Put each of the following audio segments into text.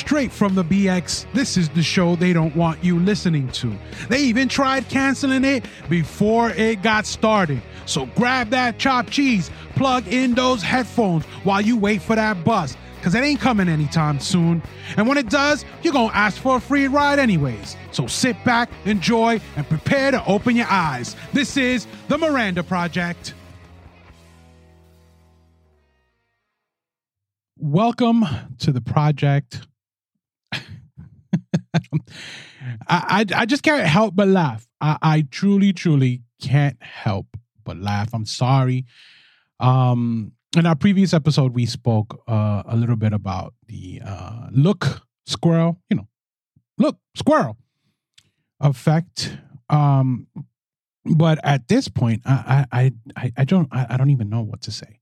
Straight from the BX, this is the show they don't want you listening to. They even tried canceling it before it got started. So grab that chopped cheese, plug in those headphones while you wait for that bus, because it ain't coming anytime soon. And when it does, you're gonna ask for a free ride anyways. So sit back, enjoy, and prepare to open your eyes. This is The Miranda Project. Welcome to the project. I, I, I just can't help but laugh. I, I truly, truly can't help but laugh. I'm sorry. Um, in our previous episode, we spoke uh, a little bit about the uh, look squirrel, you know, look squirrel effect. Um, but at this point, I I I, I don't I, I don't even know what to say.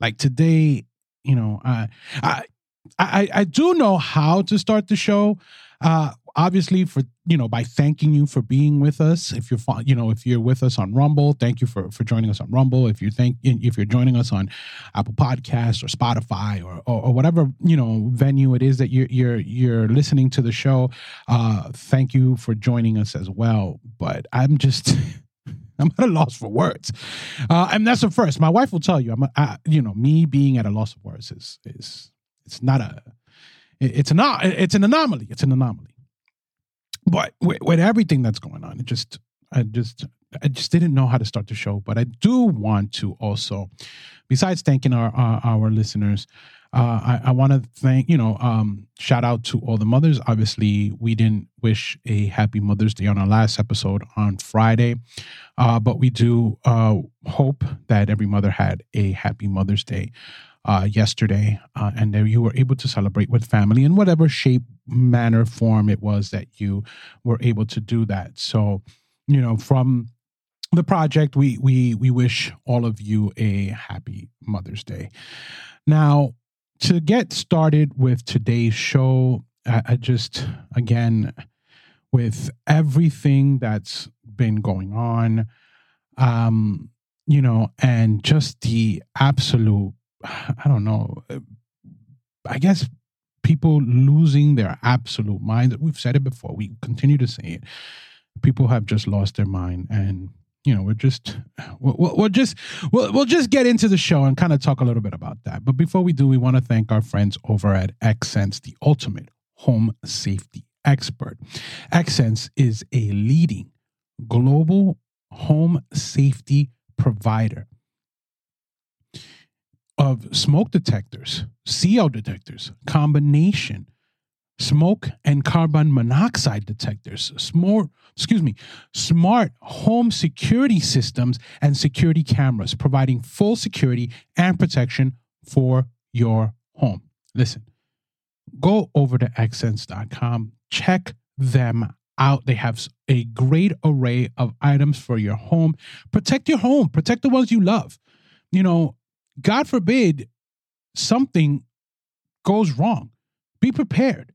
Like today, you know, uh, I I I do know how to start the show. Uh, obviously, for you know, by thanking you for being with us. If you're you know if you're with us on Rumble, thank you for for joining us on Rumble. If you think if you're joining us on Apple Podcasts or Spotify or, or, or whatever you know venue it is that you're you're you're listening to the show, uh, thank you for joining us as well. But I'm just. I'm at a loss for words, uh, and that's the first. My wife will tell you, I'm, a, I, you know, me being at a loss of words is is it's not a, it's an it's an anomaly. It's an anomaly. But with, with everything that's going on, it just, I just, I just didn't know how to start the show. But I do want to also, besides thanking our our, our listeners, uh, I, I want to thank, you know, um, shout out to all the mothers. Obviously, we didn't wish a happy Mother's Day on our last episode on Friday, uh, but we do uh, hope that every mother had a happy Mother's Day uh, yesterday uh, and you were able to celebrate with family in whatever shape, manner, form it was that you were able to do that. So, you know, from the project, we we we wish all of you a happy Mother's Day. Now, to get started with today's show, I, I just, again, with everything that's been going on, um, you know, and just the absolute, I don't know, uh, I guess people losing their absolute mind. We've said it before, we continue to say it. People have just lost their mind and you know, we're just we'll, we'll just we'll, we'll just get into the show and kind of talk a little bit about that. But before we do, we want to thank our friends over at XSense, the ultimate home safety expert. XSense is a leading global home safety provider of smoke detectors, CO detectors, combination smoke and carbon monoxide detectors, smart, excuse me, smart home security systems and security cameras, providing full security and protection for your home. Listen, go over to xsense.com, check them out. They have a great array of items for your home. Protect your home, protect the ones you love. You know, God forbid something goes wrong. Be prepared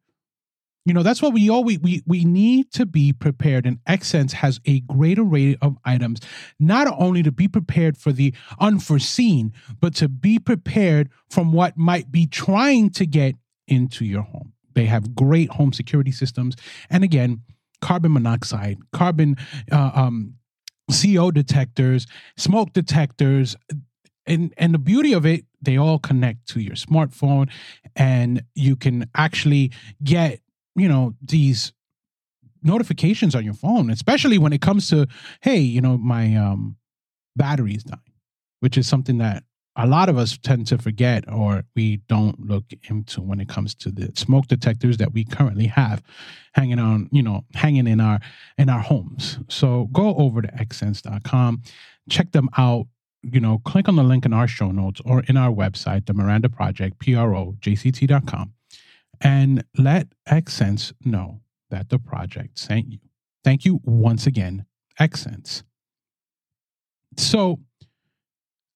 you know, that's what we always we we need to be prepared. And XSense has a great array of items, not only to be prepared for the unforeseen, but to be prepared from what might be trying to get into your home. They have great home security systems, and again, carbon monoxide, carbon uh, um, CO detectors, smoke detectors, and and the beauty of it, they all connect to your smartphone, and you can actually get you know these notifications on your phone especially when it comes to hey you know my um battery is dying which is something that a lot of us tend to forget or we don't look into when it comes to the smoke detectors that we currently have hanging on you know hanging in our in our homes. So go over to xsense.com check them out you know click on the link in our show notes or in our website the miranda project pro-jct.com and let XSense know that the project sent you. Thank you once again, XSense. So,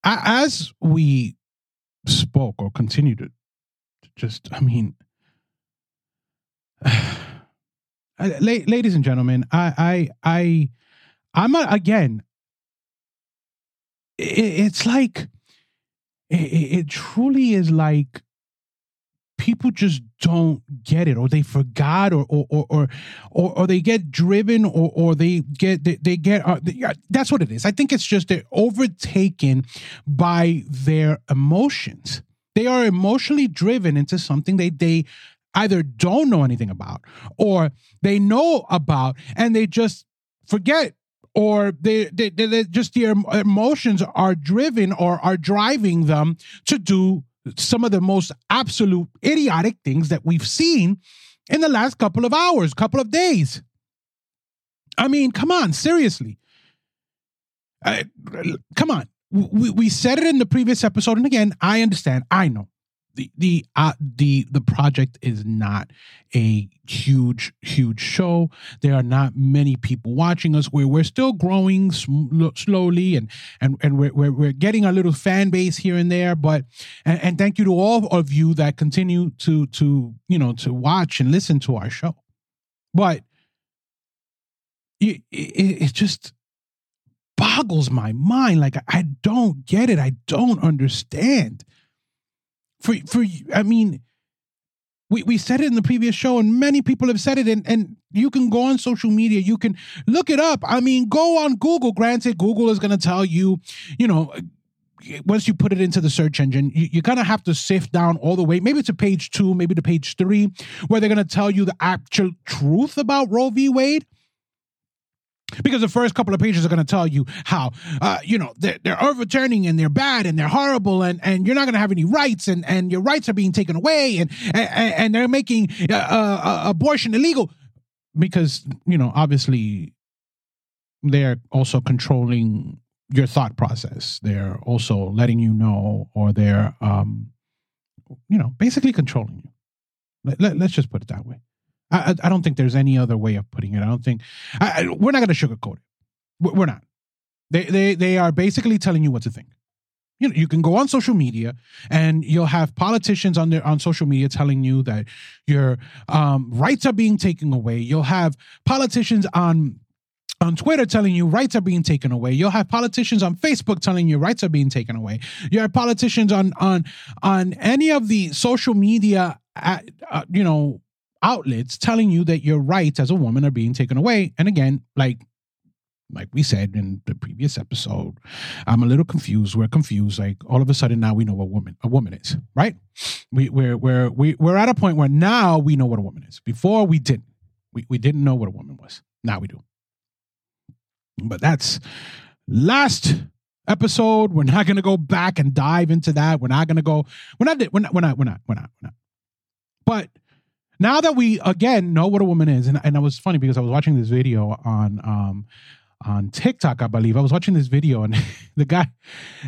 as we spoke or continue to just, I mean, ladies and gentlemen, I, I, I, I'm a, again. It, it's like, it, truly is like people just don't get it or they forgot or or or or, or, they get driven or or they get they, they get uh, they, that's what it is. I think it's just they're overtaken by their emotions. They are emotionally driven into something they they either don't know anything about or they know about and they just forget or they, they, they just their emotions are driven or are driving them to do some of the most absolute idiotic things that we've seen in the last couple of hours, couple of days. I mean, come on, seriously. Uh, come on. We, we said it in the previous episode, and again, I understand. I know the the uh, the the project is not a huge huge show. There are not many people watching us. We're, we're still growing sm- slowly and and and we're, we're, we're getting a little fan base here and there but and, and thank you to all of you that continue to to you know to watch and listen to our show. But it, it, it just boggles my mind. Like i don't get it. I don't understand. For for I mean, we, we said it in the previous show, and many people have said it, and, and you can go on social media, you can look it up. I mean, go on Google. Granted, Google is going to tell you, you know, once you put it into the search engine, you, you kind of have to sift down all the way, maybe to page two, maybe to page three, where they're going to tell you the actual truth about Roe v. Wade because the first couple of pages are going to tell you how uh, you know they're, they're, overturning and they're bad and they're horrible and, and you're not going to have any rights and, and your rights are being taken away and and, and they're making uh, uh, abortion illegal because you know obviously they're also controlling your thought process. They're also letting you know or they're um, you know basically controlling you. Let, let, let's just put it that way I, I don't think there's any other way of putting it. I don't think I, we're not going to sugarcoat it. We're not. They they they are basically telling you what to think. You know, you can go on social media and you'll have politicians on their on social media telling you that your um, rights are being taken away. You'll have politicians on on Twitter telling you rights are being taken away. You'll have politicians on Facebook telling you rights are being taken away. You have politicians on on on any of the social media, at, uh, you know, outlets telling you that your rights as a woman are being taken away. And again, like like we said in the previous episode, I'm a little confused. We're confused. Like all of a sudden now we know what woman a woman is, right? We we're we're we, we're at a point where now we know what a woman is. Before we didn't. We we didn't know what a woman was. Now we do. But that's last episode. We're not gonna go back and dive into that. We're not gonna go. We're not. We're not. We're not. We're not. We're not. We're not. But now that we again know what a woman is, and, and it was funny because I was watching this video on um on TikTok, I believe. I was watching this video and the guy,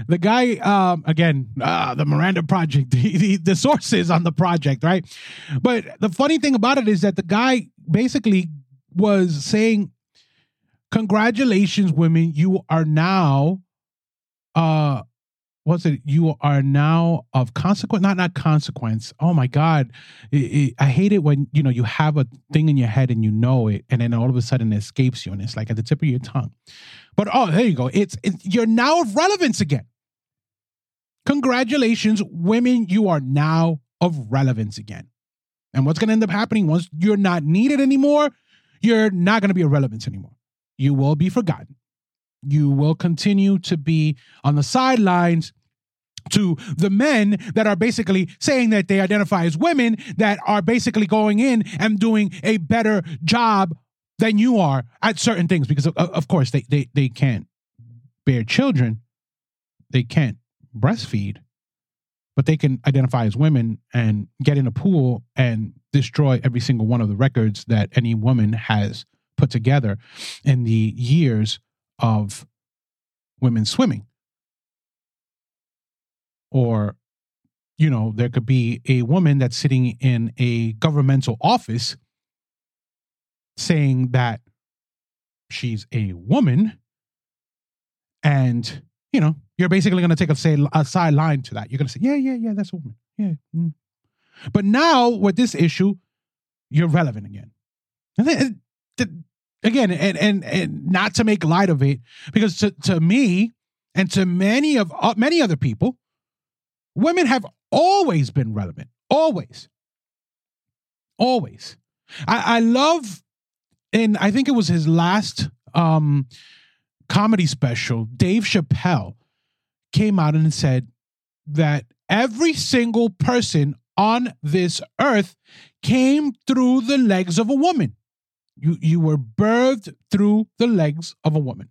the guy, um, again, uh, the Miranda Project, the, the, the sources on the project, right? But the funny thing about it is that the guy basically was saying, "Congratulations, women, you are now, uh, what's it? You are now of consequence, not not consequence. Oh my God, it, it, I hate it when you know you have a thing in your head and you know it, and then all of a sudden it escapes you, and it's like at the tip of your tongue. But oh, there you go. It's, it's you're now of relevance again. Congratulations, women, you are now of relevance again. And what's going to end up happening once you're not needed anymore? You're not going to be of relevance anymore. You will be forgotten you will continue to be on the sidelines to the men that are basically saying that they identify as women that are basically going in and doing a better job than you are at certain things because of, of course they, they they can't bear children they can't breastfeed but they can identify as women and get in a pool and destroy every single one of the records that any woman has put together in the years of women swimming. Or, you know, there could be a woman that's sitting in a governmental office saying that she's a woman. And, you know, you're basically going to take a, say, a sideline to that. You're going to say, yeah, yeah, yeah, that's a woman. Yeah. Mm. But now with this issue, you're relevant again. And again, and and and not to make light of it, because to to me and to many of uh, many other people, women have always been relevant, always. Always. I, I love, and I think it was his last um, comedy special, Dave Chappelle came out and said that every single person on this earth came through the legs of a woman. You, you were birthed through the legs of a woman.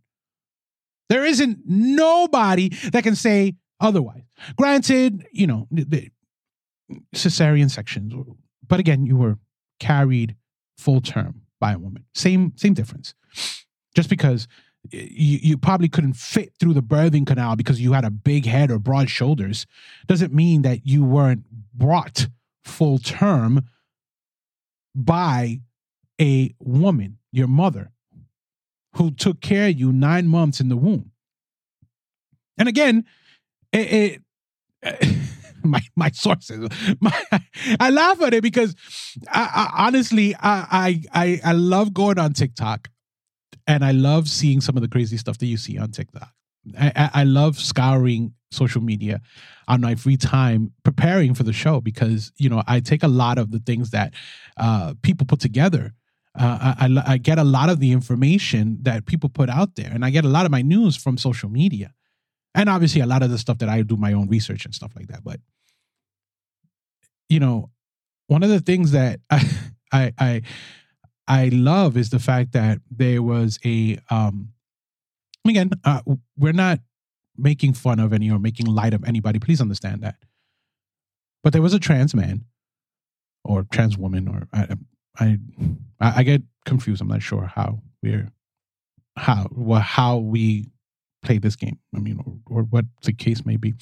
There isn't nobody that can say otherwise. Granted, you know, the cesarean sections, but again, you were carried full term by a woman. Same same difference. Just because you, you probably couldn't fit through the birthing canal because you had a big head or broad shoulders doesn't mean that you weren't brought full term by a woman, your mother, who took care of you nine months in the womb. And again, it, it my my sources. My, I laugh at it because I, I, honestly, I, I I love going on TikTok, and I love seeing some of the crazy stuff that you see on TikTok. I, I love scouring social media on my free time preparing for the show because you know I take a lot of the things that uh, people put together. Uh, I, I get a lot of the information that people put out there, and I get a lot of my news from social media, and obviously a lot of the stuff that I do my own research and stuff like that. But you know, one of the things that I I I, I love is the fact that there was a um again, uh, we're not making fun of any or making light of anybody. Please understand that. But there was a trans man or trans woman, or I, I, I get confused. I'm not sure how we're how well, how we play this game. I mean, or, or what the case may be.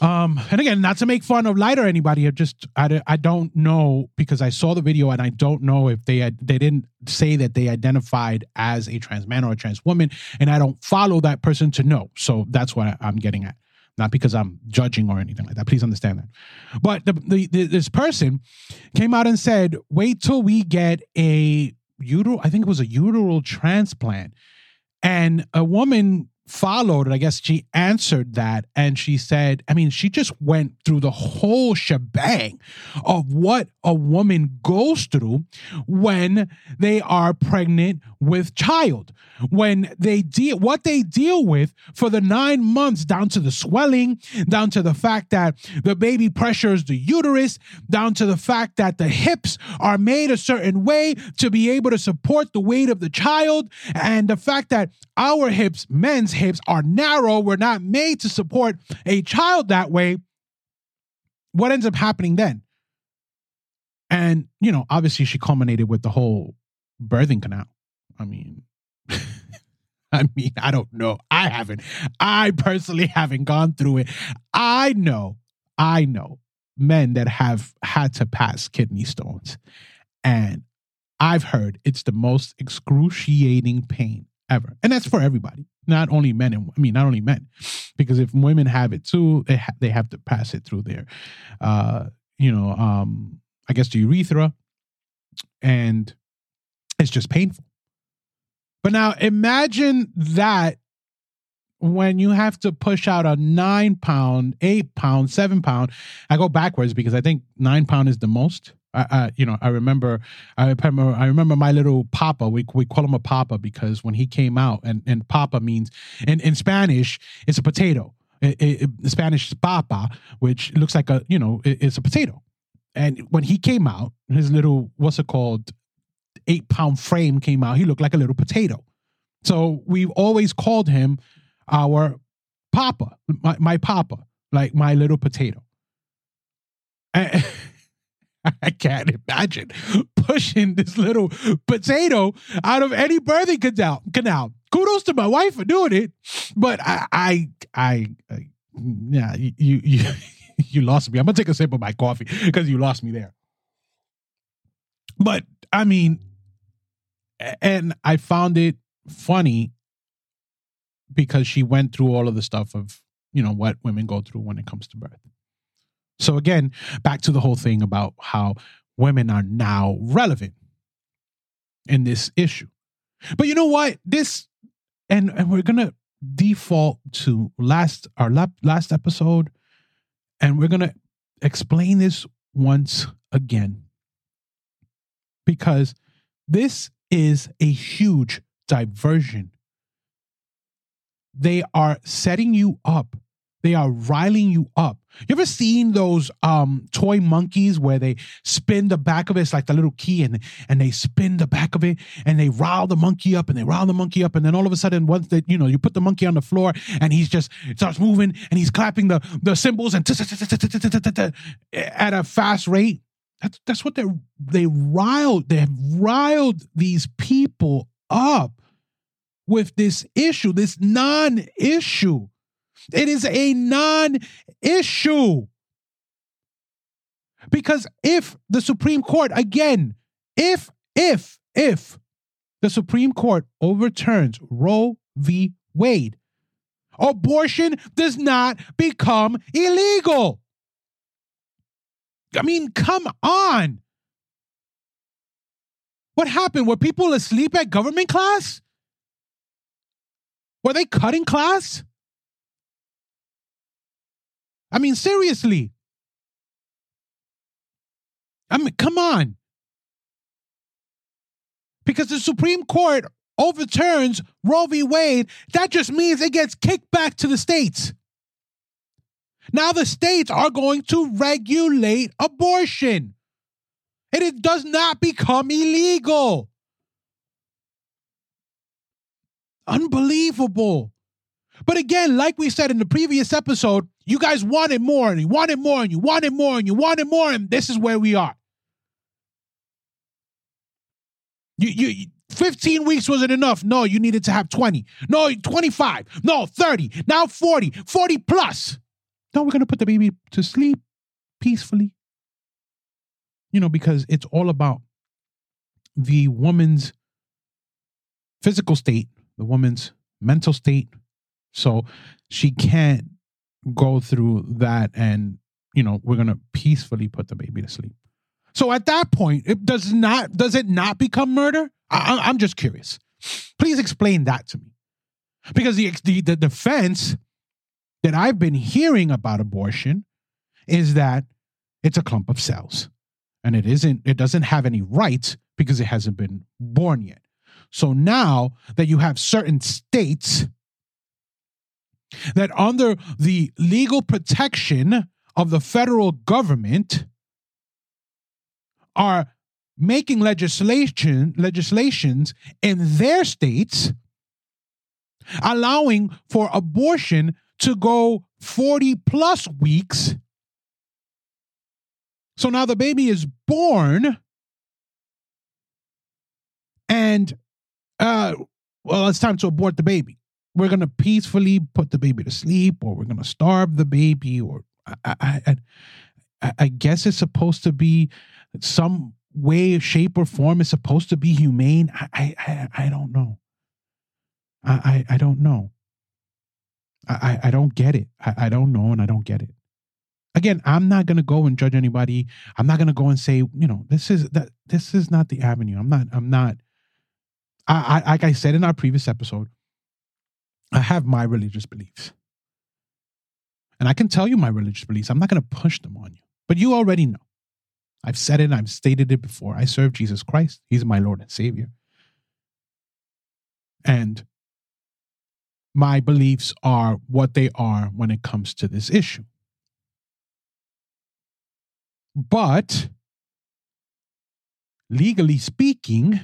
Um, and again, not to make fun of light or anybody, I just I, I don't know because I saw the video and I don't know if they had, they didn't say that they identified as a trans man or a trans woman, and I don't follow that person to know. So that's what I'm getting at, not because I'm judging or anything like that. Please understand that. But the, the, the this person came out and said, "Wait till we get a uteral. I think it was a uteral transplant." And a woman followed and i guess she answered that and she said i mean she just went through the whole shebang of what a woman goes through when they are pregnant with child when they deal what they deal with for the nine months down to the swelling down to the fact that the baby pressures the uterus down to the fact that the hips are made a certain way to be able to support the weight of the child and the fact that our hips men's hips are narrow, we're not made to support a child that way, what ends up happening then? And, you know, obviously she culminated with the whole birthing canal. I mean, I mean, I don't know. I haven't. I personally haven't gone through it. I know, I know men that have had to pass kidney stones. And I've heard it's the most excruciating pain ever. And that's for everybody, not only men. And, I mean, not only men, because if women have it too, they, ha- they have to pass it through their, uh, you know, um, I guess the urethra. And it's just painful. But now imagine that when you have to push out a nine pound, eight pound, seven pound. I go backwards because I think nine pound is the most. I, I, you know, I remember, I remember, I remember my little papa. We we call him a papa because when he came out, and and papa means in in Spanish, it's a potato. It, it, Spanish is papa, which looks like a you know, it, it's a potato. And when he came out, his little what's it called, eight pound frame came out. He looked like a little potato. So we've always called him our papa, my, my papa, like my little potato. And, I can't imagine pushing this little potato out of any birthing canal. Canal. Kudos to my wife for doing it, but I, I, I, I yeah, you, you, you lost me. I'm gonna take a sip of my coffee because you lost me there. But I mean, and I found it funny because she went through all of the stuff of you know what women go through when it comes to birth. So again, back to the whole thing about how women are now relevant in this issue. But you know what? This and and we're gonna default to last our last episode, and we're gonna explain this once again. because this is a huge diversion. They are setting you up. They are riling you up. You ever seen those um toy monkeys where they spin the back of it? It's like the little key, and and they spin the back of it, and they rile the monkey up, and they rile the monkey up, and then all of a sudden, once that you know, you put the monkey on the floor, and he's just it starts moving, and he's clapping the the cymbals and at a fast rate. That's that's what they they riled. They have riled these people up with this issue, this non-issue. It is a non issue. Because if the Supreme Court, again, if, if, if the Supreme Court overturns Roe v. Wade, abortion does not become illegal. I mean, come on. What happened? Were people asleep at government class? Were they cutting class? I mean, seriously. I mean, come on. Because the Supreme Court overturns Roe v. Wade, that just means it gets kicked back to the states. Now the states are going to regulate abortion. And it does not become illegal. Unbelievable. But again, like we said in the previous episode, you guys wanted more and you wanted more and you wanted more and you wanted more, and this is where we are. You, you, 15 weeks wasn't enough. No, you needed to have 20. No, 25. No, 30. Now 40. 40 plus. No, we're going to put the baby to sleep peacefully. You know, because it's all about the woman's physical state, the woman's mental state, so she can't go through that and, you know, we're going to peacefully put the baby to sleep. So at that point, it does not does it not become murder? I, am just curious. Please explain that to me, because the, the the defense that I've been hearing about abortion is that it's a clump of cells, and it isn't. It doesn't have any rights because it hasn't been born yet. So now that you have certain states that under the legal protection of the federal government are making legislation legislations in their states allowing for abortion to go 40 plus weeks. So now the baby is born and uh well it's time to abort the baby we're going to peacefully put the baby to sleep or we're going to starve the baby or I, I, I, I guess it's supposed to be some way shape or form is supposed to be humane. I i, I don't know. I, I, I don't know. I, I don't get it. I, I don't know and i don't get it. Again i'm not going to go and judge anybody. I'm not going to go and say you know this is that this is not the avenue. I'm not i'm not I, I like i said in our previous episode I have my religious beliefs. And I can tell you my religious beliefs. I'm not going to push them on you, but you already know. I've said it, I've stated it before. I serve Jesus Christ, He's my Lord and Savior. And my beliefs are what they are when it comes to this issue. But legally speaking,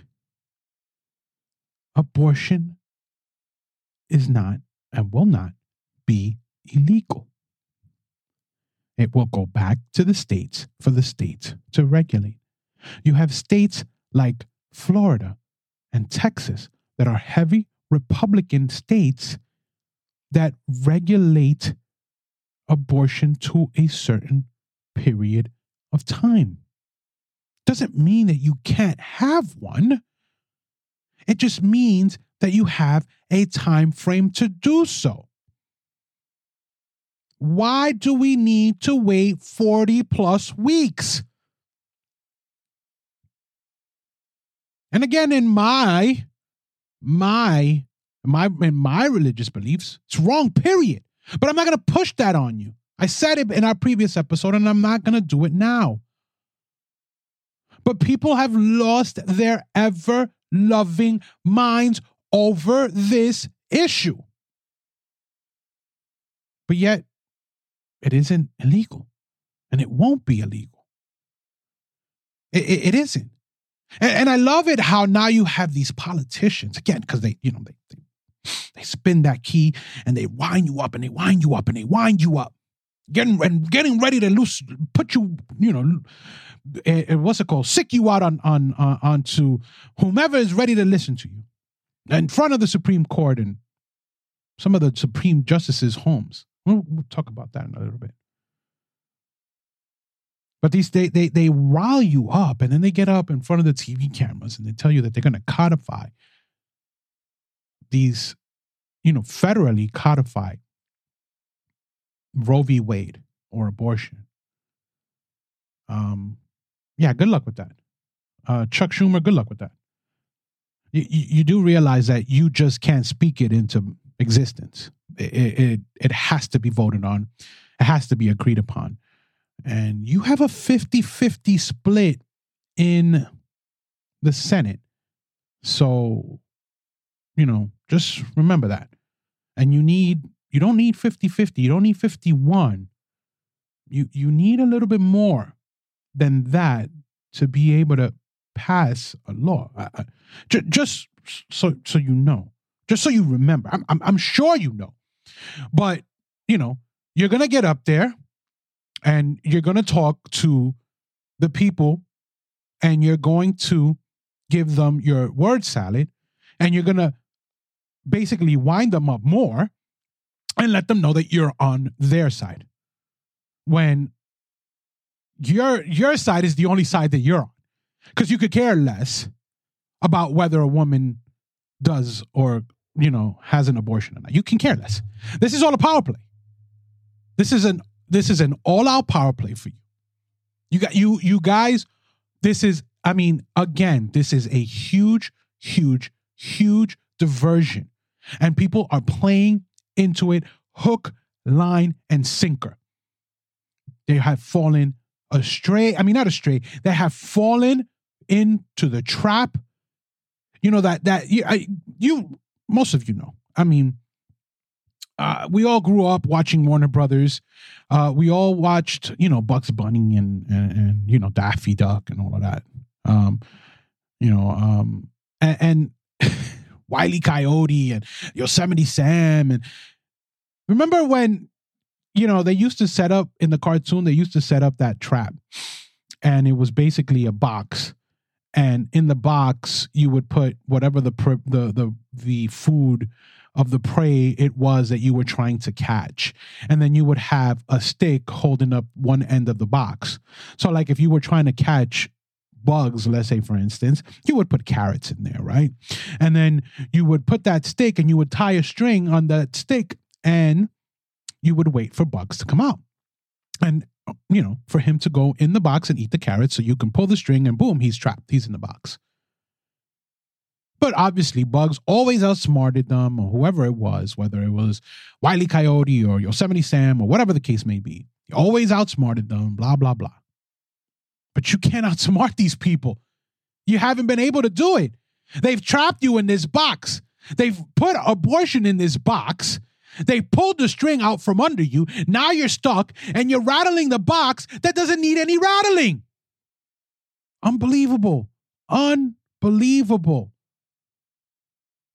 abortion is not and will not be illegal. It will go back to the states for the states to regulate. You have states like Florida and Texas that are heavy Republican states that regulate abortion to a certain period of time. Doesn't mean that you can't have one. It just means that you have a time frame to do so. Why do we need to wait 40 plus weeks? And again, in my my my in my religious beliefs, it's wrong, period. But I'm not gonna push that on you. I said it in our previous episode, and I'm not gonna do it now. But people have lost their ever loving minds over this issue. But yet, it isn't illegal and it won't be illegal. It, it, it isn't. And, and, I love it how now you have these politicians, again, because they, you know, they, they, they spin that key and they wind you up and they wind you up and they wind you up getting and getting ready to loose, put you, you know, uh, what's it called, sic you out on on onto whomever is ready to listen to you, in front of the Supreme Court and some of the Supreme Justices' homes. We'll, we'll talk about that in a little bit. But these they they they rile you up, and then they get up in front of the TV cameras and they tell you that they're going to codify these, you know, federally codify Roe v. Wade or abortion. Um, yeah, good luck with that. Uh, Chuck Schumer, good luck with that. You, you, do realize that you just can't speak it into existence. It, it, it has to be voted on. It has to be agreed upon. And you have a 50 50 split in the Senate. So, you know, just remember that. And you need you don't need 50-50. You don't need 51. You you need a little bit more than that to be able to pass a law. just so so you know, just so you remember. I'm, I'm I'm sure you know, but you know you're gonna get up there, and you're gonna talk to the people, and you're going to give them your word salad, and you're gonna basically wind them up more and let them know that you're on their side. When your your side is the only side that you're on. Because you could care less about whether a woman does or you know has an abortion or not. You can care less. This is all a power play. This is an this is an all-out power play for you. You got you you guys, this is, I mean, again, this is a huge, huge, huge diversion. And people are playing into it hook, line, and sinker. They have fallen astray. I mean, not astray. They have fallen into the trap. You know that that you, I, you most of you know. I mean, uh, we all grew up watching Warner Brothers. Uh, we all watched, you know, Bugs Bunny and, and, and you know Daffy Duck and all of that. Um, you know, um, and, and Wiley Coyote and Yosemite Sam and remember when you know they used to set up in the cartoon they used to set up that trap and it was basically a box and in the box you would put whatever the the the the food of the prey it was that you were trying to catch and then you would have a stick holding up one end of the box so like if you were trying to catch bugs, let's say, for instance, you would put carrots in there, right? And then you would put that stick and you would tie a string on that stick and you would wait for bugs to come out. And, you know, for him to go in the box and eat the carrots so you can pull the string and boom, he's trapped. He's in the box. But obviously, Bugs always outsmarted them, or whoever it was, whether it was Wiley Coyote or Yosemite Sam or whatever the case may be. He always outsmarted them, blah, blah, blah. But you can't outsmart these people. You haven't been able to do it. They've trapped you in this box. They've put abortion in this box. They pulled the string out from under you. Now you're stuck and you're rattling the box that doesn't need any rattling. Unbelievable. Unbelievable.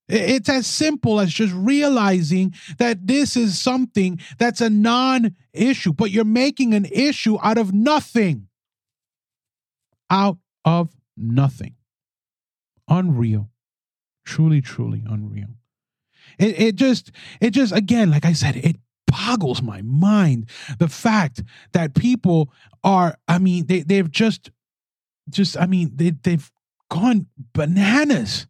It's as simple as just realizing that this is something that's a non issue, but you're making an issue out of nothing out of nothing. Unreal. Truly, truly unreal. It, it just, it just, again, like I said, it boggles my mind the fact that people are, I mean, they, they've just, just, I mean, they, they've gone bananas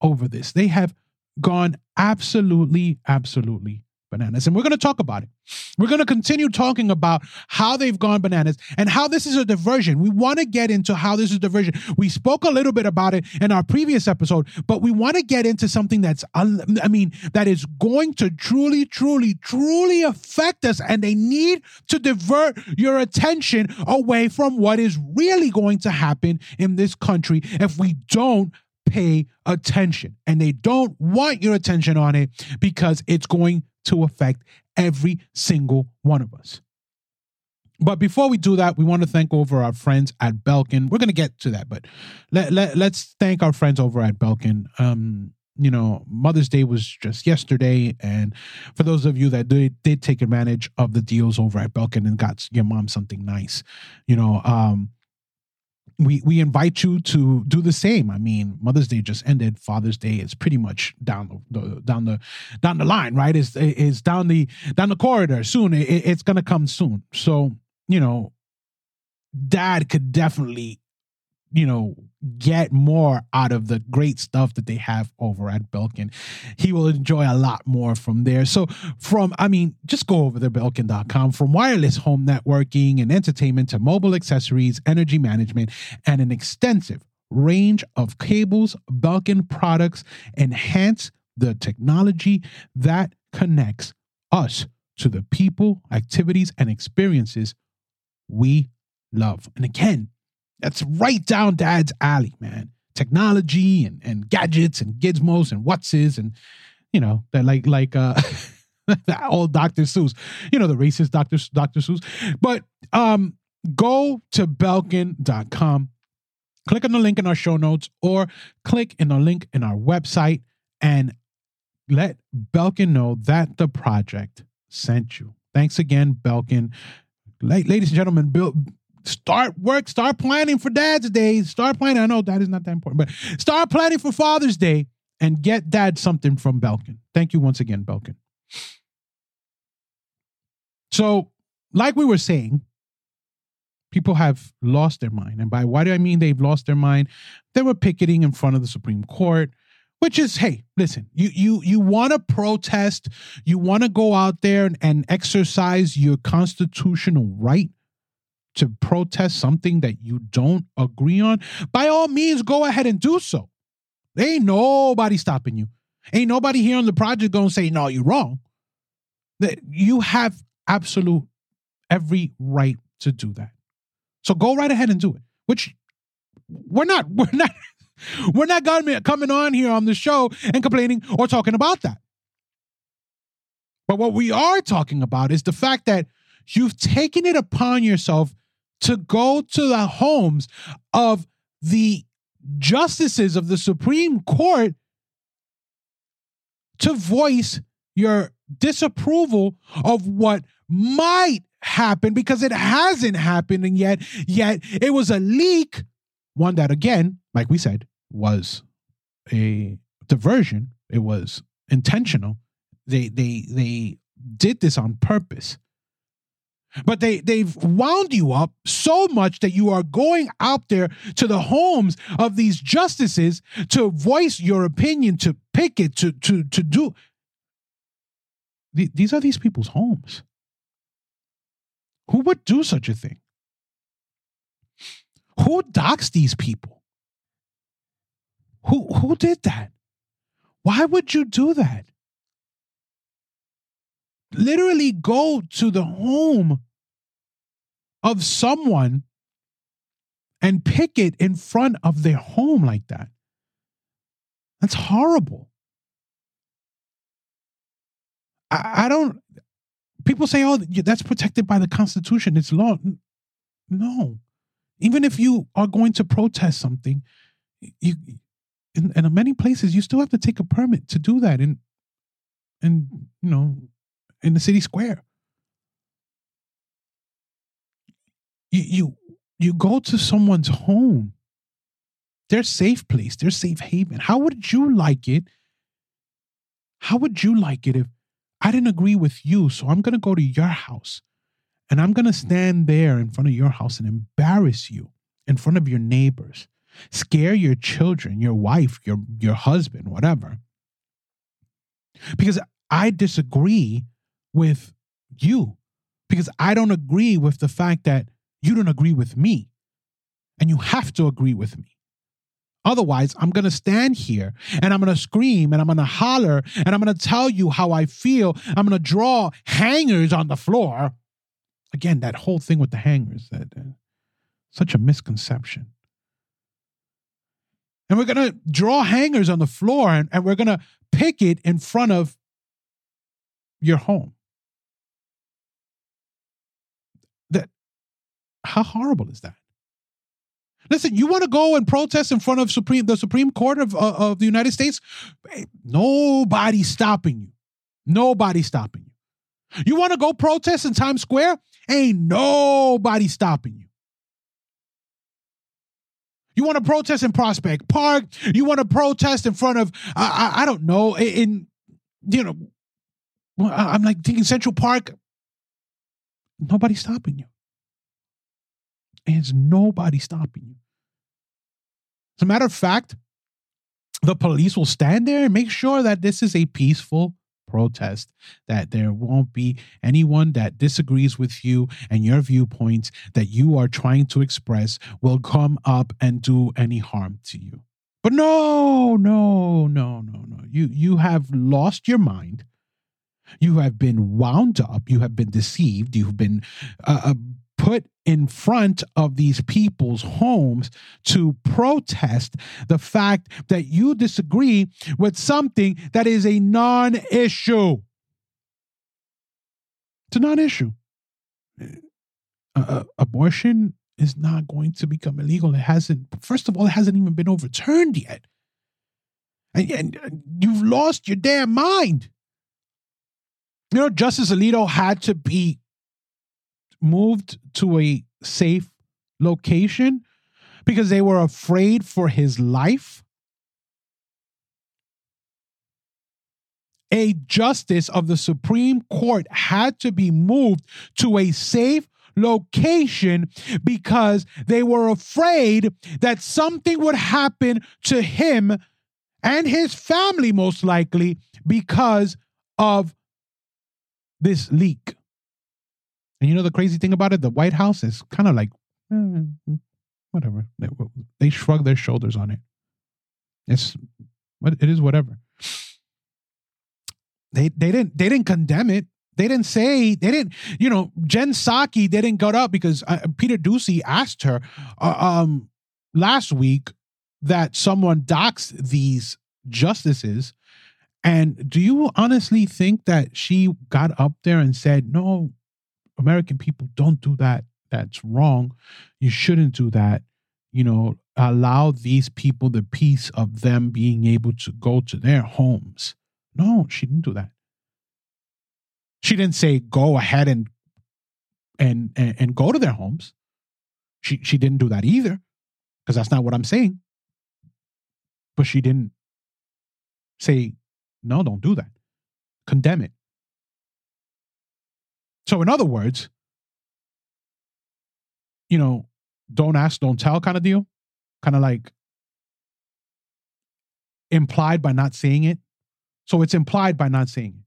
over this. They have gone absolutely, absolutely bananas. And we're going to talk about it. We're going to continue talking about how they've gone bananas and how this is a diversion. We want to get into how this is a diversion. We spoke a little bit about it in our previous episode, but we want to get into something that's, I mean, that is going to truly, truly, truly affect us. And they need to divert your attention away from what is really going to happen in this country if we don't pay attention. And they don't want your attention on it because it's going to affect every single one of us. But before we do that, we want to thank over our friends at Belkin. We're going to get to that, but let, let, let's thank our friends over at Belkin. Um, you know, Mother's Day was just yesterday. And for those of you that did, did take advantage of the deals over at Belkin and got your mom something nice, you know, um, we we invite you to do the same. I mean, Mother's Day just ended. Father's Day is pretty much down the, the down the down the line, right? Is is down the down the corridor soon. It, it's gonna come soon. So you know, Dad could definitely you know, get more out of the great stuff that they have over at Belkin. He will enjoy a lot more from there. So, from, I mean, just go over to Belkin.com from wireless home networking and entertainment to mobile accessories, energy management, and an extensive range of cables, Belkin products enhance the technology that connects us to the people, activities, and experiences we love. And again, that's right down dad's alley, man. Technology and, and gadgets and gizmos and what's and you know, that like like uh old Dr. Seuss, you know, the racist Dr. Dr. Seuss. But um go to belkin.com, click on the link in our show notes, or click in the link in our website and let Belkin know that the project sent you. Thanks again, Belkin. Ladies and gentlemen, Bill, start work, start planning for Dad's Day. Start planning. I know that is not that important, but start planning for Father's Day and get Dad something from Belkin. Thank you once again, Belkin. So, like we were saying, people have lost their mind. And by what do I mean they've lost their mind? They were picketing in front of the Supreme Court, which is, hey, listen, you you you want to protest, you want to go out there and, and exercise your constitutional right to protest something that you don't agree on, by all means, go ahead and do so. There ain't nobody stopping you. Ain't nobody here on the project going to say, no, you're wrong. That you have absolute every right to do that. So go right ahead and do it. Which we're not, we're not, we're not coming on here on the show and complaining or talking about that. But what we are talking about is the fact that you've taken it upon yourself to go to the homes of the justices of the Supreme Court to voice your disapproval of what might happen because it hasn't happened and yet yet it was a leak. One that again like we said was a diversion. It was intentional. They they they did this on purpose but they they've wound you up so much that you are going out there to the homes of these justices to voice your opinion to pick it to to to do. These are these people's homes. Who would do such a thing? Who doxed these people? Who who did that? Why would you do that literally go to the home of someone and pick it in front of their home like that. That's horrible. I, I don't, people say, oh, that's protected by the Constitution. It's law. No. Even if you are going to protest something, you, in, in many places, you still have to take a permit to do that And, and, you know, in the city square. You you you go to someone's home. Their safe place, their safe haven. How would you like it? How would you like it if I didn't agree with you, so I'm going to go to your house and I'm going to stand there in front of your house and embarrass you in front of your neighbors, scare your children, your wife, your your husband, whatever. Because I disagree with you because I don't agree with the fact that you don't agree with me. And you have to agree with me. Otherwise, I'm going to stand here and I'm going to scream and I'm going to holler and I'm going to tell you how I feel. I'm going to draw hangers on the floor. Again, that whole thing with the hangers, that uh, such a misconception. And we're going to draw hangers on the floor and, and we're going to pick it in front of your home. That how horrible is that? Listen, you want to go and protest in front of Supreme the Supreme Court of, uh, of the United States? Nobody's stopping you. Nobody's stopping you. You want to go protest in Times Square? Ain't nobody stopping you. You want to protest in Prospect Park? You want to protest in front of I, I, I don't know in you know I'm like thinking Central Park. Nobody's stopping you. There's nobody stopping you. As a matter of fact, the police will stand there and make sure that this is a peaceful protest, that there won't be anyone that disagrees with you and your viewpoints that you are trying to express will come up and do any harm to you. But no, no, no, no, no. You you have lost your mind. You have been wound up. You have been deceived. You've been uh, uh put in front of these people's homes to protest the fact that you disagree with something that is a non issue. It's a non issue. Uh, uh, abortion is not going to become illegal. It hasn't, first of all, it hasn't even been overturned yet. And, and you've lost your damn mind. You know, Justice Alito had to be moved to a safe location because they were afraid for his life. A justice of the Supreme Court had to be moved to a safe location because they were afraid that something would happen to him and his family, most likely, because of this leak. And you know the crazy thing about it, the White House is kind of like, eh, whatever. They, they shrug their shoulders on it. It's it is whatever. They they didn't they didn't condemn it. They didn't say they didn't. You know, Jen Psaki didn't go up because uh, Peter Doocy asked her uh, um last week that someone doxed these justices. And do you honestly think that she got up there and said, no, American people don't do that. That's wrong. You shouldn't do that. You know, allow these people the peace of them being able to go to their homes. No, she didn't do that. She didn't say go ahead and and and, and go to their homes. She she didn't do that either, because that's not what I'm saying. But she didn't say no, don't do that. Condemn it. So, in other words, you know, don't ask, don't tell kind of deal, kind of like implied by not saying it. So it's implied by not saying it.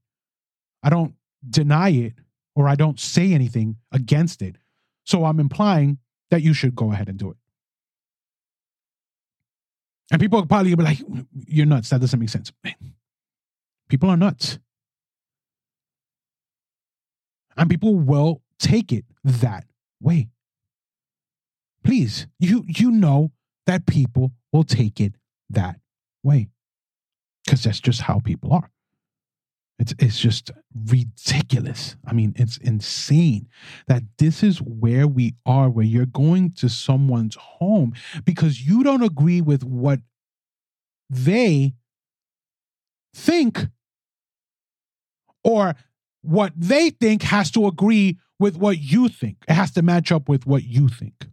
I don't deny it or I don't say anything against it. So I'm implying that you should go ahead and do it. And people probably be like, you're nuts. That doesn't make sense. People are nuts and people will take it that way. Please, you you know that people will take it that way because that's just how people are. It's it's just ridiculous. I mean, it's insane that this is where we are, where you're going to someone's home because you don't agree with what they think or what they think has to agree with what you think. It has to match up with what you think.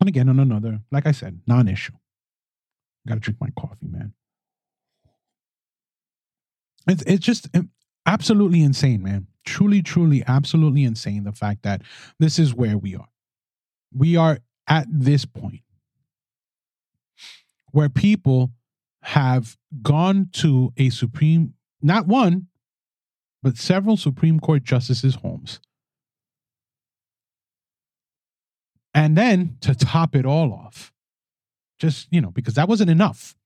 And again, on another, like I said, non issue. Got to drink my coffee, man. It's, it's just eh, absolutely insane, man. Truly, truly, absolutely insane the fact that this is where we are. We are at this point where people have gone to a supreme, not one, but several Supreme Court justices' homes. And then to top it all off, just, you know, because that wasn't enough.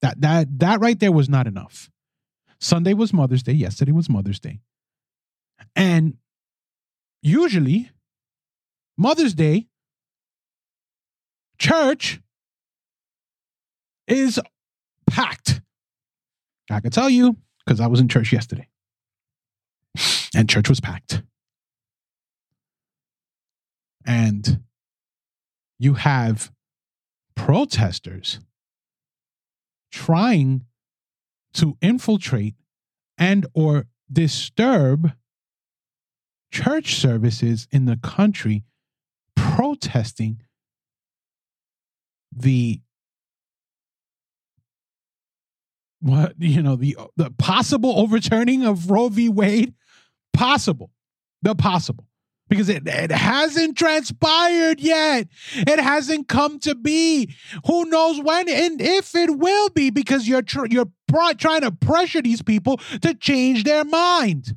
That that that right there was not enough. Sunday was Mother's Day, yesterday was Mother's Day. And usually Mother's Day church is packed. I can tell you because I was in church yesterday. And church was packed. And you have protesters trying to infiltrate and or disturb church services in the country protesting the what you know the the possible overturning of Roe v. Wade possible the possible because it, it hasn't transpired yet. It hasn't come to be. Who knows when and if it will be because you're tr- you're pr- trying to pressure these people to change their mind.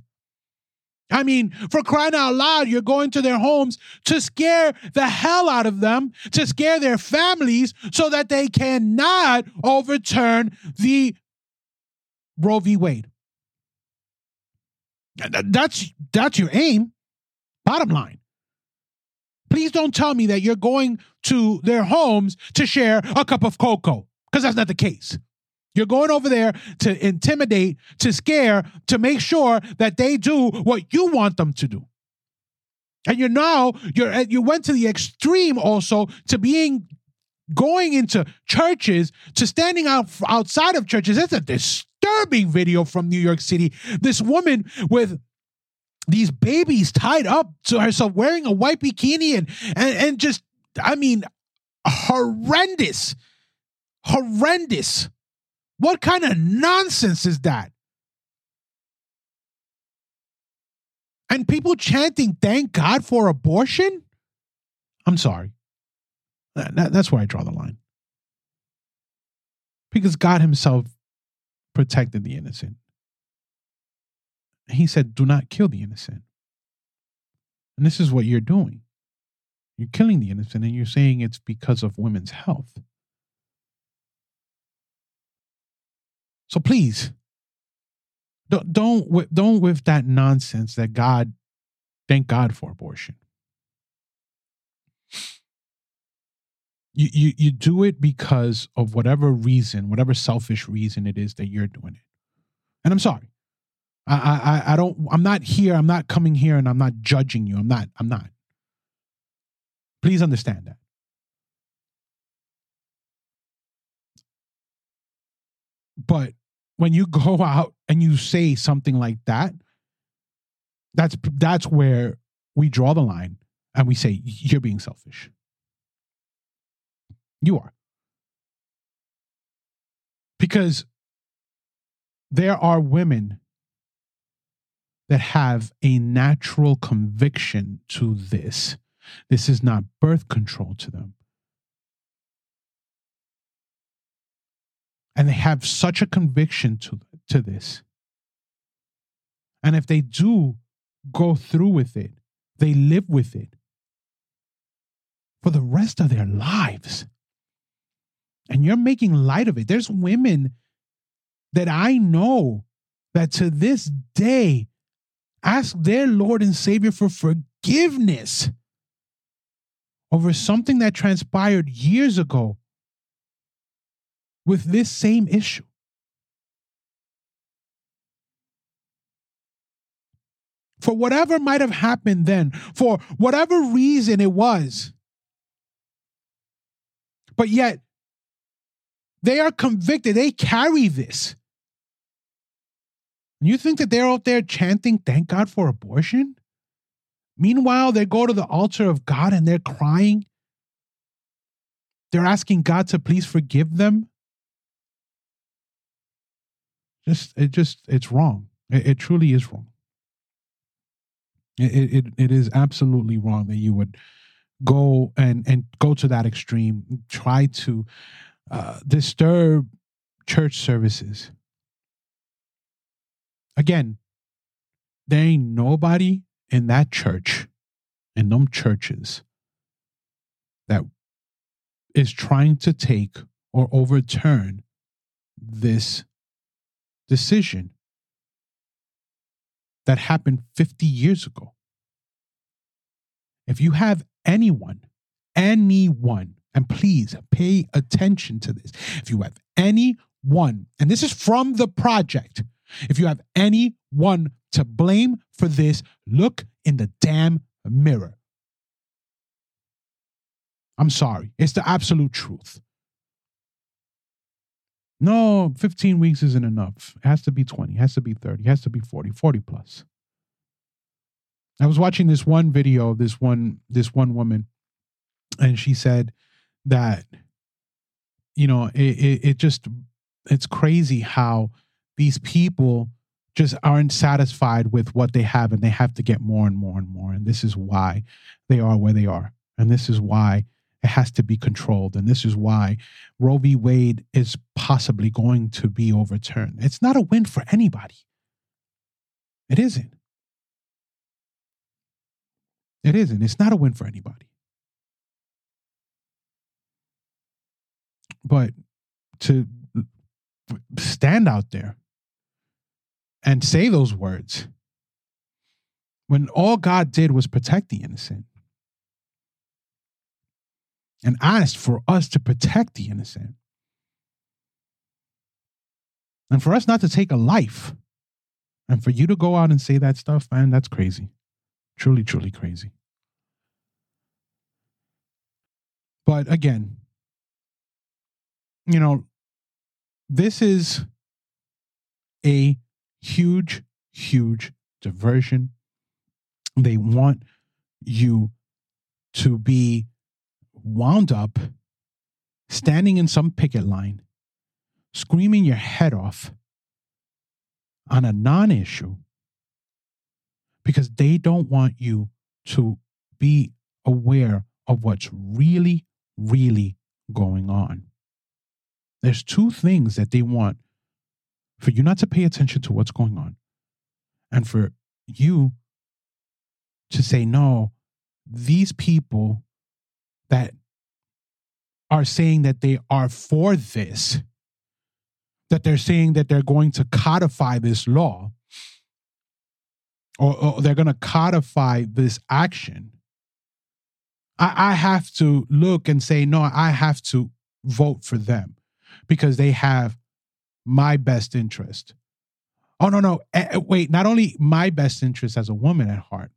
I mean, for crying out loud, you're going to their homes to scare the hell out of them, to scare their families so that they cannot overturn the Roe v. Wade. That's that's your aim. Bottom line. Please don't tell me that you're going to their homes to share a cup of cocoa, because that's not the case. You're going over there to intimidate, to scare, to make sure that they do what you want them to do. And you're now you're you went to the extreme also to being going into churches to standing out outside of churches. It's a disturbing video from New York City. This woman with these babies tied up to herself wearing a white bikini and and, and just I mean horrendous horrendous. What kind of nonsense is that? And people chanting thank god for abortion? I'm sorry. That, that, that's where i draw the line. Because god himself protected the innocent he said, Do not kill the innocent. And this is what you're doing. You're killing the innocent and you're saying it's because of women's health. So please, don't don't don't with that nonsense that God, thank God for abortion. You, you you do it because of whatever reason, whatever selfish reason it is that you're doing it. And I'm sorry. I, I, I don't, I'm not here. I'm not coming here and I'm not judging you. I'm not, I'm not. Please understand that. But when you go out and you say something like that, that's that's where we draw the line and we say you're being selfish. You are. Because there are women that have a natural conviction to this. This is not birth control to them. And they have such a conviction to, to this. And if they do go through with it, they live with it for the rest of their lives. And you're making light of it. There's women that I know that to this day ask their Lord and Savior for forgiveness over something that transpired years ago with this same issue. For whatever might have happened then, for whatever reason it was. But yet, they are convicted, they carry this. You think that they're out there chanting, thank God for abortion? Meanwhile, they go to the altar of God and they're crying. They're asking God to please forgive them. Just, it just, it's wrong. It, it truly is wrong. It, it, it is absolutely wrong that you would go and, and go to that extreme, try to uh, disturb church services Again, there ain't nobody in that church, in them churches, that is trying to take or overturn this decision that happened 50 years ago. If you have anyone, anyone, and please pay attention to this. If you have anyone, and this is from the project, if you have anyone to blame for this, look in the damn mirror. I'm sorry. It's the absolute truth. No, 15 weeks isn't enough. It has to be 20, it has to be 30, it has to be 40, 40 plus. I was watching this one video this one this one woman and she said that you know, it, it, it just it's crazy how these people just aren't satisfied with what they have and they have to get more and more and more and this is why they are where they are and this is why it has to be controlled. And this is why Roe v. Wade is possibly going to be overturned. It's not a win for anybody. It isn't. It isn't. It's not a win for anybody. But to stand out there and say those words when all God did was protect the innocent and asked for us to protect the innocent. And for us not to take a life. And for you to go out and say that stuff, man, that's crazy. Truly, truly crazy. But again, you know, this is a huge, huge diversion. They want you to be wound up standing in some picket line, screaming your head off on a non issue because they don't want you to be aware of what's really, really going on. There's two things that they want for you not to pay attention to what's going on and for you to say, no, these people that are saying that they are for this, that they're saying that they're going to codify this law or, or they're going to codify this action. I, I have to look and say, no, I have to vote for them because they have my best interest. Oh, no, no. Eh, wait, not only my best interest as a woman at heart,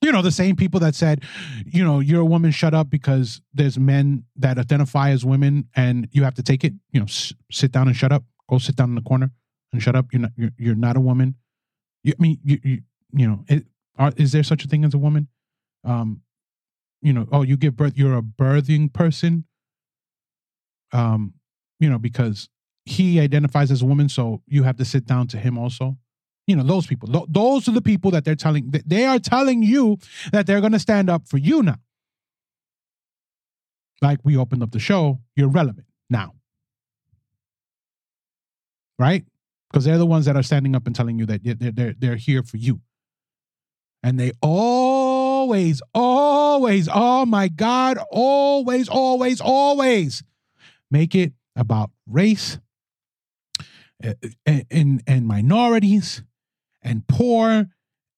you know, the same people that said, you know, you're a woman, shut up because there's men that identify as women and you have to take it, you know, s- sit down and shut up. Go sit down in the corner and shut up. You're not, you're, you're not a woman. You, I mean, you, you, you know, it, are, is there such a thing as a woman? Um, you know, oh, you give birth, you're a birthing person. Um, you know, because he identifies as a woman, so you have to sit down to him also. You know those people those are the people that they're telling they are telling you that they're going to stand up for you now. Like we opened up the show you're relevant now. Right? Because they're the ones that are standing up and telling you that they're, they're, they're here for you. And they always always oh my god always always always make it about race and, eh, and, and minorities and poor.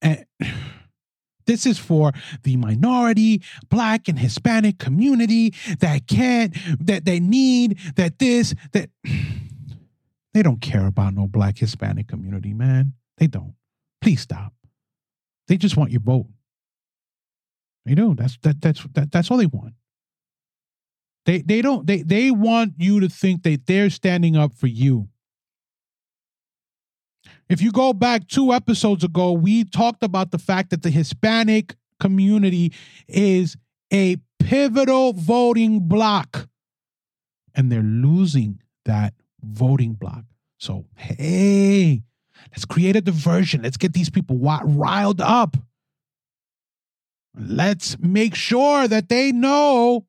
And this is for the minority, black and Hispanic community that can't, that they need, that this, that they don't care about no black Hispanic community, man. They don't. Please stop. They just want your vote. They do. That's that that's that, that's all they want. They they don't they they want you to think that they're standing up for you. If you go back two episodes ago, we talked about the fact that the Hispanic community is a pivotal voting block and they're losing that voting block. So, hey, let's create a diversion. Let's get these people riled up. Let's make sure that they know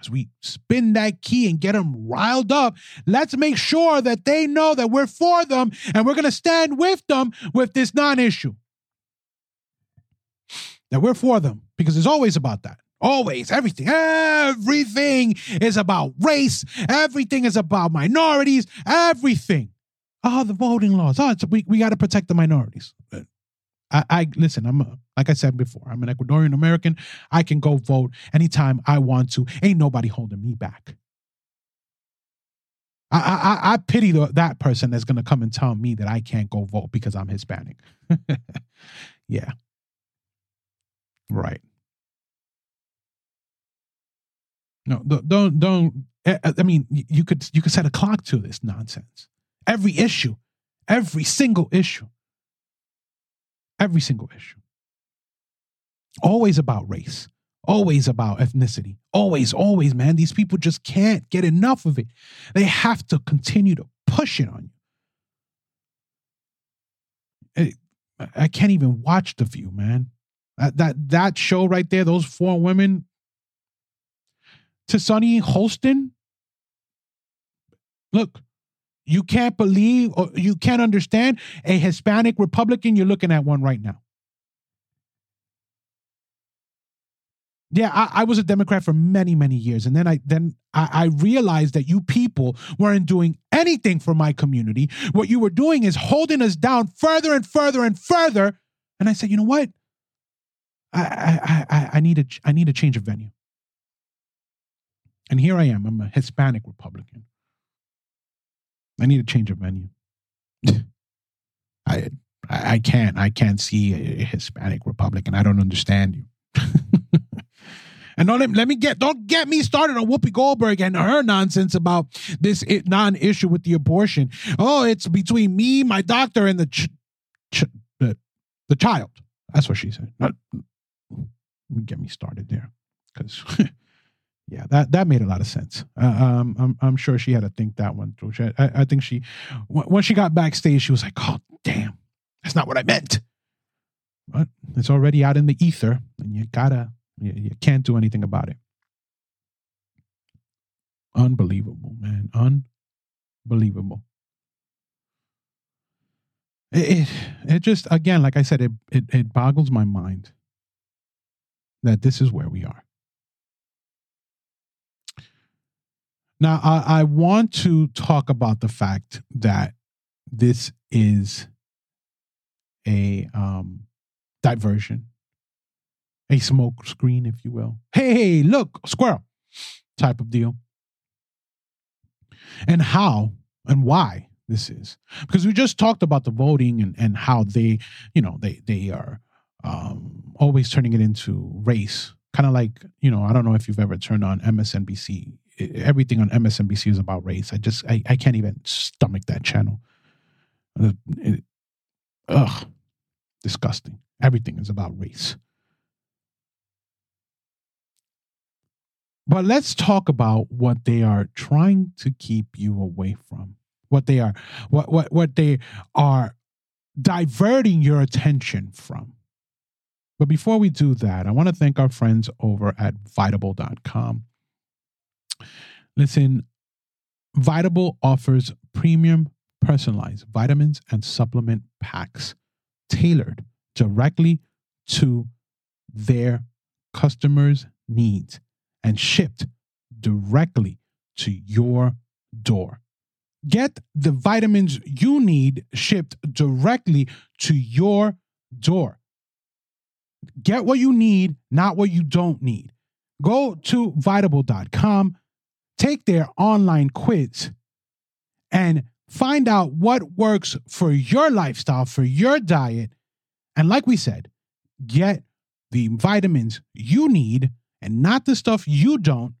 as we spin that key and get them riled up, let's make sure that they know that we're for them and we're going to stand with them with this non issue. that we're for them because it's always about that. Always, everything, everything is about race. Everything is about minorities. Everything. Oh, the voting laws. Oh, we, we got to protect the minorities. I, I listen. I'm a, like I said before. I'm an Ecuadorian American. I can go vote anytime I want to. Ain't nobody holding me back. I I, I pity the, that person that's gonna come and tell me that I can't go vote because I'm Hispanic. yeah. Right. No, don't don't. Eh, eh, I mean, you could you could set a clock to this nonsense. Every issue, every single issue, every single issue. Always about race, always about ethnicity, always, always, man. These people just can't get enough of it. They have to continue to push it on you. I can't even watch The View, man. That that that show right there, those four women, to Sunny Hostin. Look, you can't believe or you can't understand a Hispanic Republican. You're looking at one right now. Yeah, I, I, was a Democrat for many, many years, and then I then I, I realized that you people weren't doing anything for my community. What you were doing is holding us down further and further and further. And I said, you know what? I I I, I need a I need a change of venue. And here I am. I'm a Hispanic Republican. I need a change of venue. I I can't I can't see a Hispanic Republican. I don't understand you. and don't let, let me get don't get me started on Whoopi Goldberg and her nonsense about this non-issue with the abortion. Oh, it's between me, my doctor, and the ch- ch- the, the child. That's what she said. Not, Let me get me started there because yeah, that that made a lot of sense. Uh, um, I'm I'm sure she had to think that one through. She, I, I think she, when she got backstage, she was like, "Oh, damn, that's not what I meant." But it's already out in the ether, and you gotta, you, you can't do anything about it. Unbelievable, man, unbelievable. It, it, it just again, like I said, it, it it boggles my mind that this is where we are. Now, I, I want to talk about the fact that this is a um, diversion, a smoke screen, if you will. Hey, look, squirrel type of deal. And how and why this is. Because we just talked about the voting and, and how they, you know, they they are um, always turning it into race. Kind of like, you know, I don't know if you've ever turned on MSNBC everything on MSNBC is about race. I just I, I can't even stomach that channel. Uh, it, ugh, disgusting. Everything is about race. But let's talk about what they are trying to keep you away from. What they are what what what they are diverting your attention from. But before we do that, I want to thank our friends over at Vitable.com. Listen, Vitable offers premium personalized vitamins and supplement packs tailored directly to their customers' needs and shipped directly to your door. Get the vitamins you need shipped directly to your door. Get what you need, not what you don't need. Go to vitable.com, take their online quiz, and find out what works for your lifestyle, for your diet. And like we said, get the vitamins you need and not the stuff you don't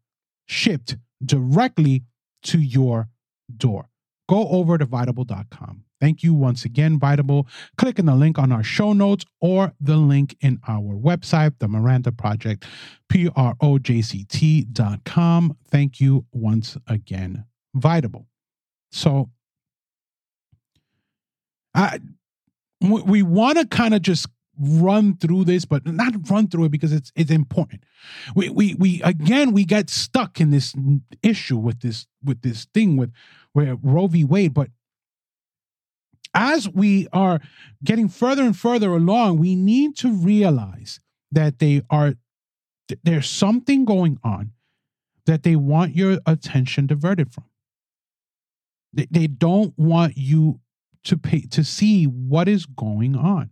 shipped directly to your door. Go over to vitable.com. Thank you once again, Vitable. Click on the link on our show notes or the link in our website, the Miranda Project, P R O J C T dot com. Thank you once again, Vitable. So, I, we want to kind of just run through this, but not run through it because it's it's important. We we we again we get stuck in this issue with this with this thing with where Roe v. Wade, but as we are getting further and further along, we need to realize that they are there's something going on that they want your attention diverted from. They, they don't want you to pay to see what is going on.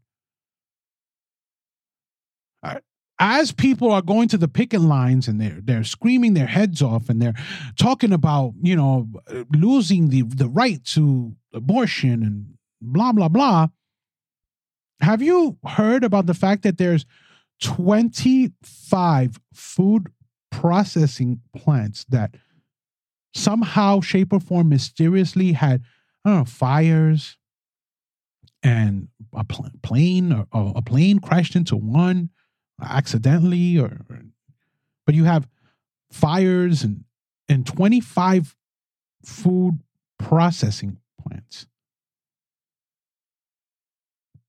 As people are going to the picket lines and they're they're screaming their heads off and they're talking about you know uh, losing the the right to abortion and blah blah blah. Have you heard about the fact that there's 25 food processing plants that somehow, shape, or form mysteriously had, I don't know, fires and a pl- plane or, or, a plane crashed into one accidentally or, or but you have fires and and 25 food processing plants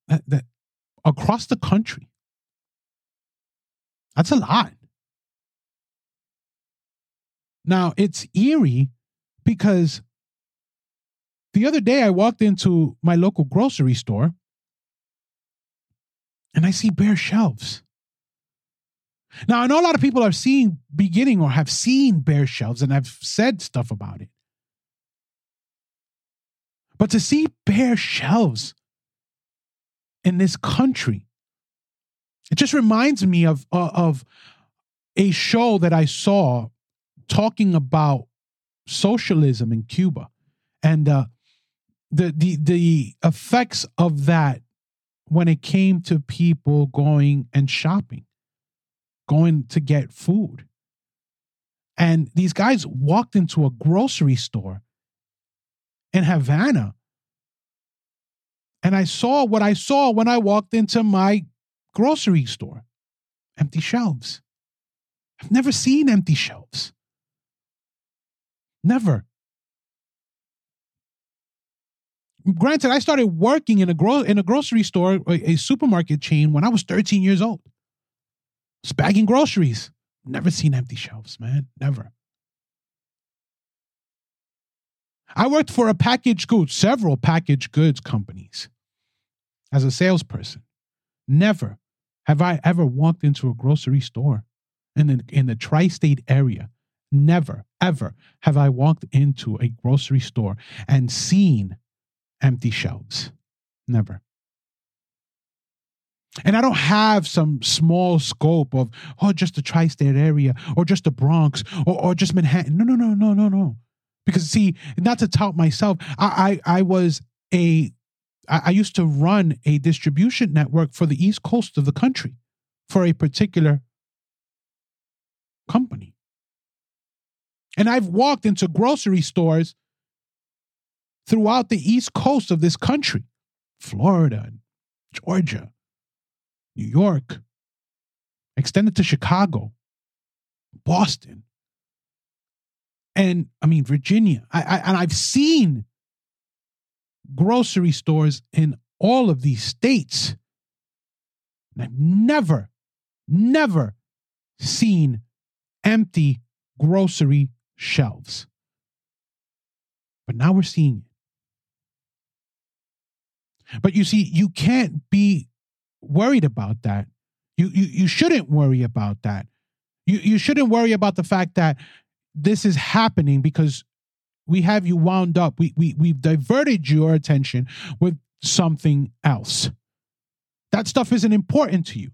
that, that across the country that's a lot. Now, it's eerie because the other day I walked into my local grocery store and I see bare shelves. Now, I know a lot of people are seeing, beginning, or have seen bare shelves and have said stuff about it. But to see bare shelves in this country it just reminds me of uh, of a show that I saw talking about socialism in Cuba and uh, the the the effects of that when it came to people going and shopping, going to get food. And these guys walked into a grocery store in Havana. And I saw what I saw when I walked into my grocery store, empty shelves. I've never seen empty shelves. Never. Granted, I started working in a gro- in a grocery store, a, supermarket chain, when I was 13 years old. Just bagging groceries. Never seen empty shelves, man. Never. I worked for a packaged goods, several packaged goods companies as a salesperson. Never have I ever walked into a grocery store in the, in the tri state area? Never, ever have I walked into a grocery store and seen empty shelves. Never. And I don't have some small scope of, oh, just the tri state area or just the Bronx or, or just Manhattan. No, no, no, no, no, no. Because, see, not to tout myself, I, I, I was a I, used to run a distribution network for the East Coast of the country for a particular company. And I've walked into grocery stores throughout the East Coast of this country Florida, Georgia, New York, extended to Chicago, Boston, and I mean, Virginia. I, I, and I've seen grocery stores in all of these states. And I've never, never seen empty grocery shelves. But now we're seeing it. But you see, you can't be worried about that. You, you, you shouldn't worry about that. You, you shouldn't worry about the fact that this is happening because we have you wound up. We, we, we've diverted your attention with something else. That stuff isn't important to you.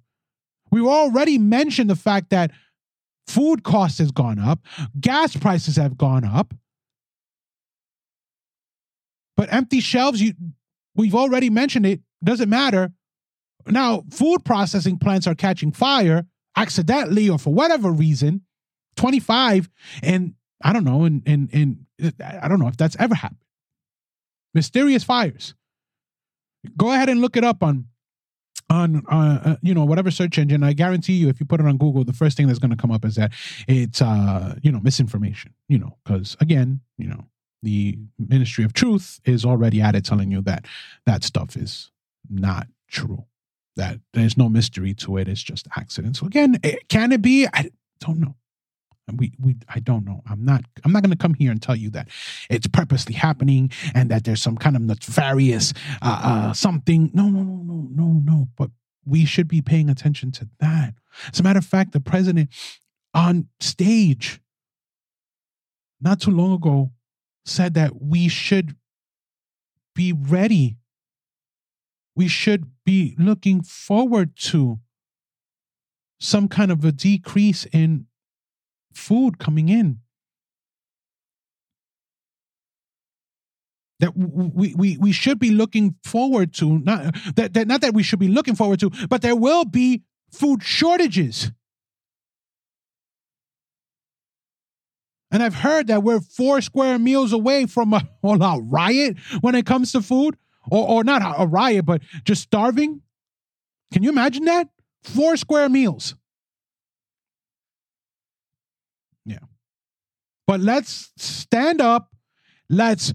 We already mentioned the fact that food costs has gone up, gas prices have gone up. But empty shelves, you we've already mentioned it, doesn't matter. Now, food processing plants are catching fire accidentally or for whatever reason. 25 and I don't know, and and and I don't know if that's ever happened. Mysterious fires. Go ahead and look it up on on uh, uh, you know whatever search engine. I guarantee you, if you put it on Google, the first thing that's going to come up is that it's uh you know misinformation. You know, because again, you know the Ministry of Truth is already at it, telling you that that stuff is not true. That there's no mystery to it. It's just accidents. So again, it, can it be? I don't know we we I don't know. I'm not I'm not going to come here and tell you that it's purposely happening and that there's some kind of nefarious uh, uh something. No, no, no, no, no, no. But we should be paying attention to that. As a matter of fact, the president on stage not too long ago said that we should be ready. We should be looking forward to some kind of a decrease in food coming in. That we, we, we should be looking forward to, not that, that not that we should be looking forward to, but there will be food shortages. And I've heard that we're four square meals away from a all out riot when it comes to food, or, or not a riot, but just starving. Can you imagine that? Four square meals. Yeah. But let's stand up. Let's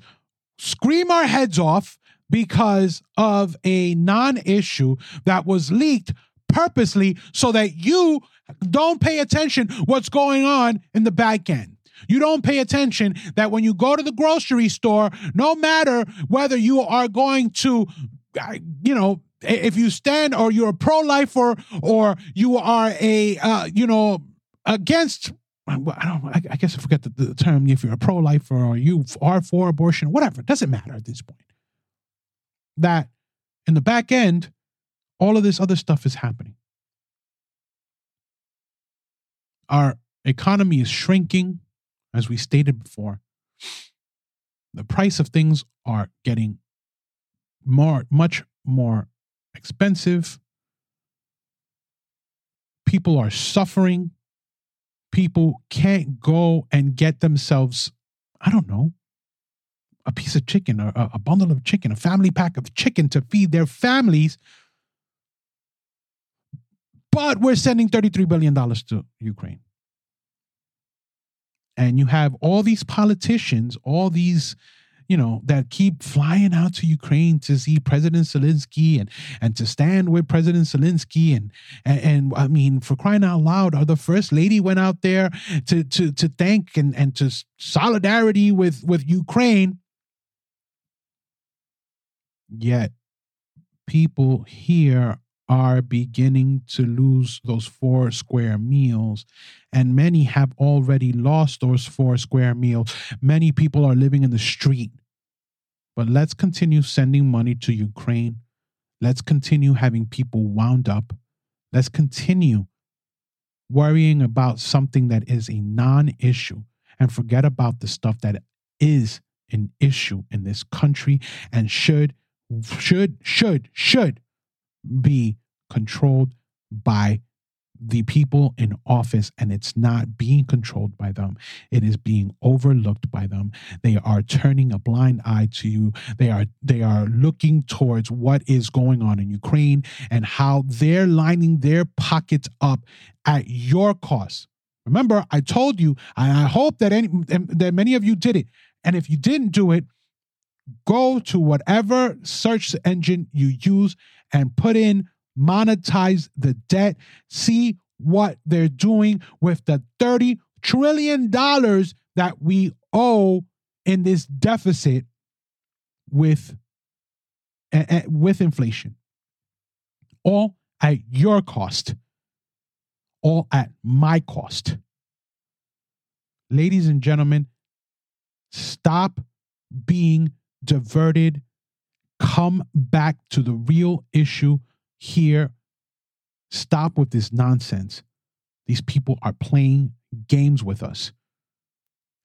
scream our heads off because of a non issue that was leaked purposely so that you don't pay attention what's going on in the back end. You don't pay attention that when you go to the grocery store, no matter whether you are going to, uh, you know, if you stand or you're a pro-lifer or you are a, uh, you know, against I don't. I guess I forget the, the term. If you're a pro-lifer or you are for abortion, whatever, it doesn't matter at this point. That in the back end, all of this other stuff is happening. Our economy is shrinking, as we stated before. The price of things are getting more, much more expensive. People are suffering people can't go and get themselves, I don't know, a piece of chicken, or a, bundle of chicken, a family pack of chicken to feed their families. But we're sending $33 billion to Ukraine. And you have all these politicians, all these you know, that keep flying out to Ukraine to see President Zelensky and and to stand with President Zelensky and and, and I mean, for crying out loud, our the first lady went out there to to to thank and and to solidarity with with Ukraine. Yet people here are beginning to lose those four square meals. And many have already lost those four square meals. Many people are living in the street. But let's continue sending money to Ukraine. Let's continue having people wound up. Let's continue worrying about something that is a non issue and forget about the stuff that is an issue in this country and should, should, should, should be controlled by the people in office and it's not being controlled by them. It is being overlooked by them. They are turning a blind eye to you. They are they are looking towards what is going on in Ukraine and how they're lining their pockets up at your cost. Remember i told you and i hope that any that many of you did it. And if you didn't do it go to whatever search engine you use and put in monetize the debt, see what they're doing with the 30 trillion dollars that we owe in this deficit with uh, with inflation. All at your cost. All at my cost. Ladies and gentlemen stop being diverted. Come back to the real issue here. Stop with this nonsense. These people are playing games with us.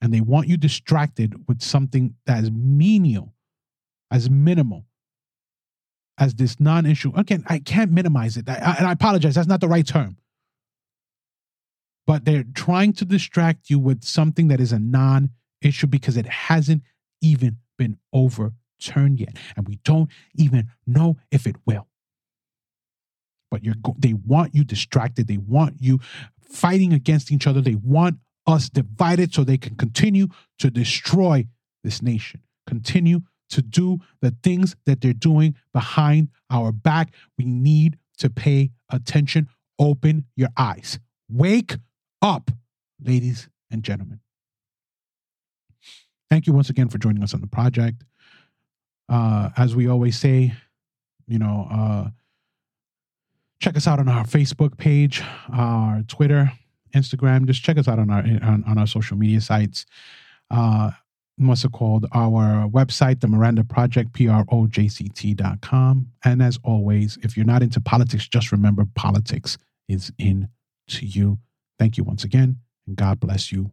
And they want you distracted with something that is menial, as minimal as this non issue. Again, I can't minimize it. I, and I apologize, that's not the right term. But they're trying to distract you with something that is a non issue because it hasn't even been overturned yet. And we don't even know if it will but you're go- they want you distracted. They want you fighting against each other. They want us divided so they can continue to destroy this nation, continue to do the things that they're doing behind our back. We need to pay attention. Open your eyes. Wake up, ladies and gentlemen. Thank you once again for joining us on the project. Uh, as we always say, you know, uh, check us out on our Facebook page, our Twitter, Instagram. Just check us out on our on, on our social media sites. Uh, what's it called? Our website, the Miranda Project, P-R-O-J-C-T.com. And as always, if you're not into politics, just remember politics is in to you. Thank you once again, and God bless you